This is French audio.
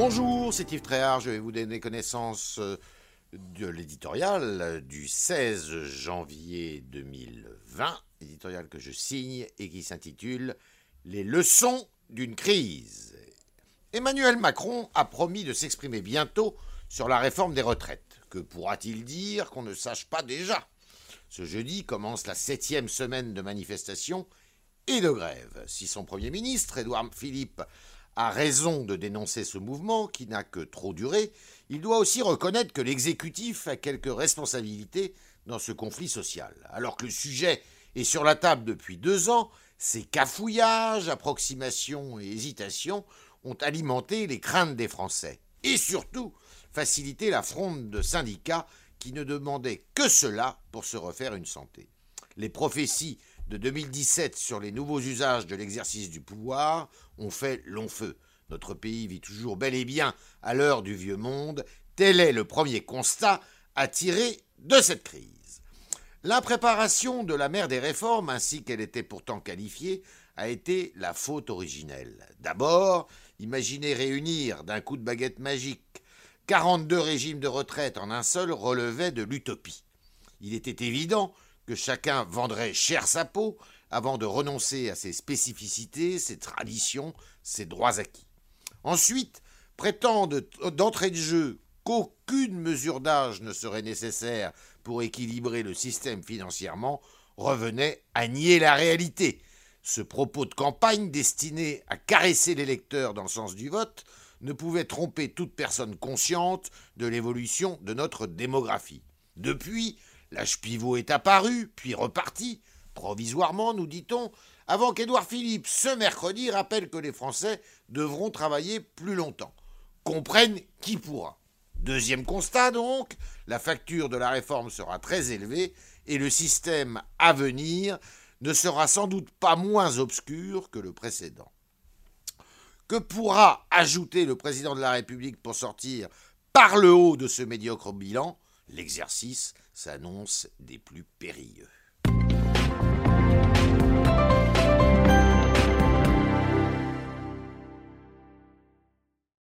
Bonjour, c'est Yves Tréhard, je vais vous donner connaissance euh, de l'éditorial du 16 janvier 2020, éditorial que je signe et qui s'intitule Les leçons d'une crise. Emmanuel Macron a promis de s'exprimer bientôt sur la réforme des retraites. Que pourra-t-il dire qu'on ne sache pas déjà? Ce jeudi commence la septième semaine de manifestation et de grève. Si son Premier ministre, Édouard Philippe, a raison de dénoncer ce mouvement qui n'a que trop duré, il doit aussi reconnaître que l'exécutif a quelques responsabilités dans ce conflit social. Alors que le sujet est sur la table depuis deux ans, ces cafouillages, approximations et hésitations ont alimenté les craintes des Français. Et surtout, facilité la fronde de syndicats qui ne demandaient que cela pour se refaire une santé. Les prophéties de 2017 sur les nouveaux usages de l'exercice du pouvoir ont fait long feu. Notre pays vit toujours bel et bien à l'heure du vieux monde. Tel est le premier constat à tirer de cette crise. L'impréparation de la mère des réformes, ainsi qu'elle était pourtant qualifiée, a été la faute originelle. D'abord, imaginez réunir d'un coup de baguette magique 42 régimes de retraite en un seul relevait de l'utopie. Il était évident que chacun vendrait cher sa peau avant de renoncer à ses spécificités, ses traditions, ses droits acquis. Ensuite, prétendre d'entrée de jeu qu'aucune mesure d'âge ne serait nécessaire pour équilibrer le système financièrement revenait à nier la réalité. Ce propos de campagne destiné à caresser l'électeur dans le sens du vote ne pouvait tromper toute personne consciente de l'évolution de notre démographie. Depuis, L'âge pivot est apparu, puis reparti, provisoirement, nous dit-on, avant qu'Édouard Philippe, ce mercredi, rappelle que les Français devront travailler plus longtemps. Comprenne qui pourra. Deuxième constat donc, la facture de la réforme sera très élevée et le système à venir ne sera sans doute pas moins obscur que le précédent. Que pourra ajouter le président de la République pour sortir par le haut de ce médiocre bilan? L'exercice s'annonce des plus périlleux.